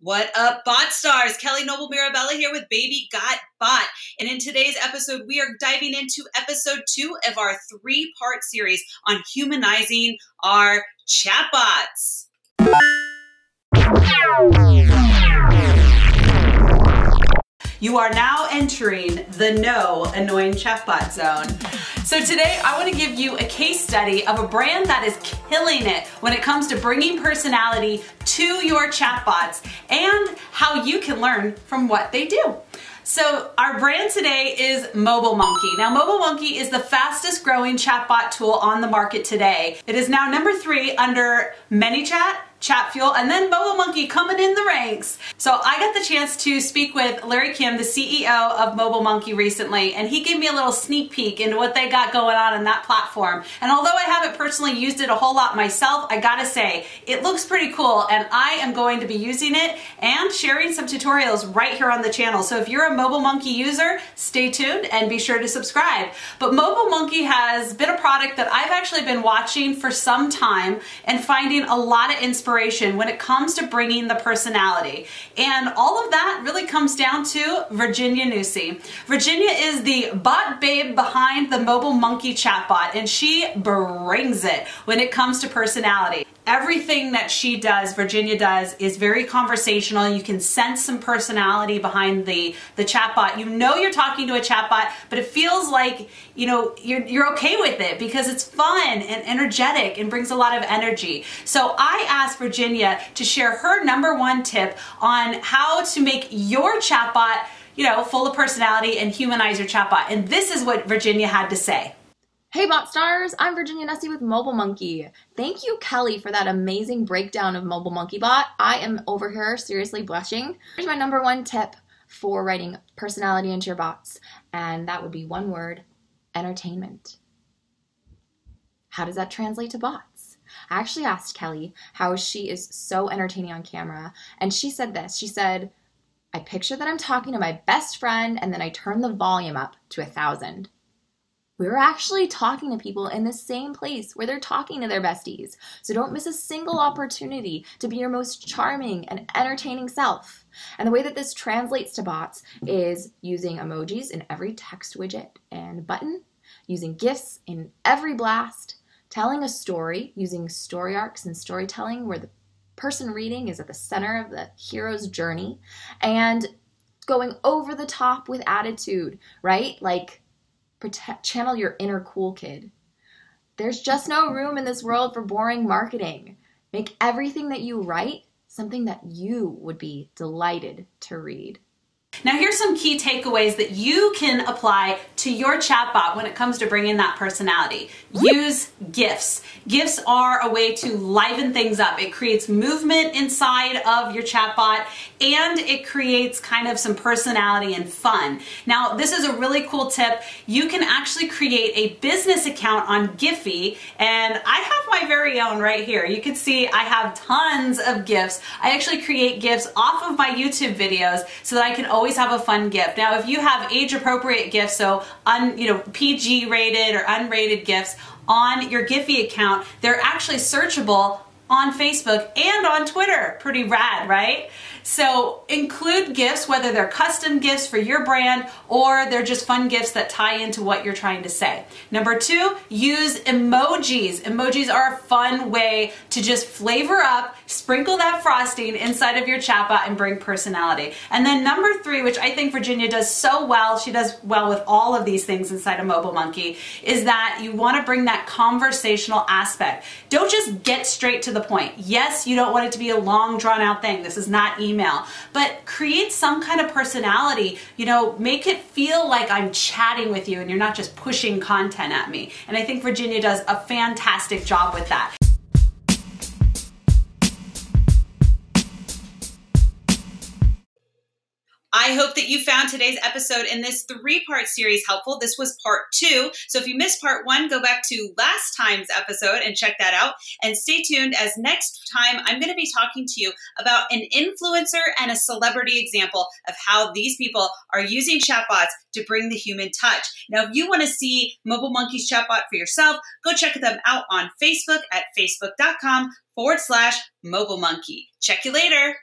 What up, bot stars? Kelly Noble Mirabella here with Baby Got Bot. And in today's episode, we are diving into episode two of our three part series on humanizing our chatbots. You are now entering the no annoying chatbot zone. So today I want to give you a case study of a brand that is killing it when it comes to bringing personality to your chatbots and how you can learn from what they do. So our brand today is Mobile Monkey. Now Mobile Monkey is the fastest growing chatbot tool on the market today. It is now number three under ManyChat, Chatfuel, and then Mobile Monkey coming in the ranks. So I got the chance to speak with Larry Kim, the CEO of Mobile Monkey recently, and he gave me a little sneak peek into what they got going on in that platform. And although I haven't personally used it a whole lot myself, I gotta say, it looks pretty cool and I am going to be using it and sharing some tutorials right here on the channel. So if you're a Mobile Monkey user, stay tuned and be sure to subscribe. But Mobile Monkey has been a product that I've actually been watching for some time and finding a lot of inspiration inspiration when it comes to bringing the personality. And all of that really comes down to Virginia Nussey. Virginia is the bot babe behind the Mobile Monkey chatbot, and she brings it when it comes to personality everything that she does, Virginia does, is very conversational. You can sense some personality behind the, the chatbot. You know you're talking to a chatbot, but it feels like, you know, you're, you're okay with it because it's fun and energetic and brings a lot of energy. So I asked Virginia to share her number one tip on how to make your chatbot, you know, full of personality and humanize your chatbot. And this is what Virginia had to say. Hey bot stars, I'm Virginia Nussey with Mobile Monkey. Thank you Kelly for that amazing breakdown of Mobile Monkey Bot. I am over here seriously blushing. Here's my number one tip for writing personality into your bots, and that would be one word, entertainment. How does that translate to bots? I actually asked Kelly how she is so entertaining on camera, and she said this. She said, I picture that I'm talking to my best friend and then I turn the volume up to a thousand we're actually talking to people in the same place where they're talking to their besties. So don't miss a single opportunity to be your most charming and entertaining self. And the way that this translates to bots is using emojis in every text widget and button, using GIFs in every blast, telling a story using story arcs and storytelling where the person reading is at the center of the hero's journey, and going over the top with attitude, right? Like, protect, channel your inner cool kid. There's just no room in this world for boring marketing. Make everything that you write something that you would be delighted to read. Now here's some key takeaways that you can apply to your chatbot when it comes to bringing that personality. Use GIFs. GIFs are a way to liven things up. It creates movement inside of your chatbot and it creates kind of some personality and fun. Now this is a really cool tip. You can actually create a business account on Giphy and I have my very own right here. You can see I have tons of GIFs. I actually create GIFs off of my YouTube videos so that I can always have a fun GIF. Now, if you have age appropriate GIFs, so un, you know, PG rated or unrated GIFs on your Giphy account, they're actually searchable on Facebook and on Twitter. Pretty rad, right? So include GIFs, whether they're custom GIFs for your brand or they're just fun GIFs that tie into what you're trying to say. Number two, use emojis. Emojis are a fun way to just flavor up, sprinkle that frosting inside of your chatbot and bring personality. And then number three, which I think Virginia does so well, she does well with all of these things inside of Mobile Monkey, is that you want to bring that conversational aspect. Don't just get straight to the point. Yes, you don't want it to be a long drawn out thing. This is not email, but create some kind of personality, you know, make it feel like I'm chatting with you and you're not just pushing content at me. And I think Virginia does a fantastic job with that. I hope that you found today's episode in this three part series helpful. This was part two. So if you missed part one, go back to last time's episode and check that out. And stay tuned as next time I'm going to be talking to you about an influencer and a celebrity example of how these people are using chatbots to bring the human touch. Now, if you want to see Mobile Monkeys chatbot for yourself, go check them out on Facebook at facebook.com forward slash mobile monkey. Check you later.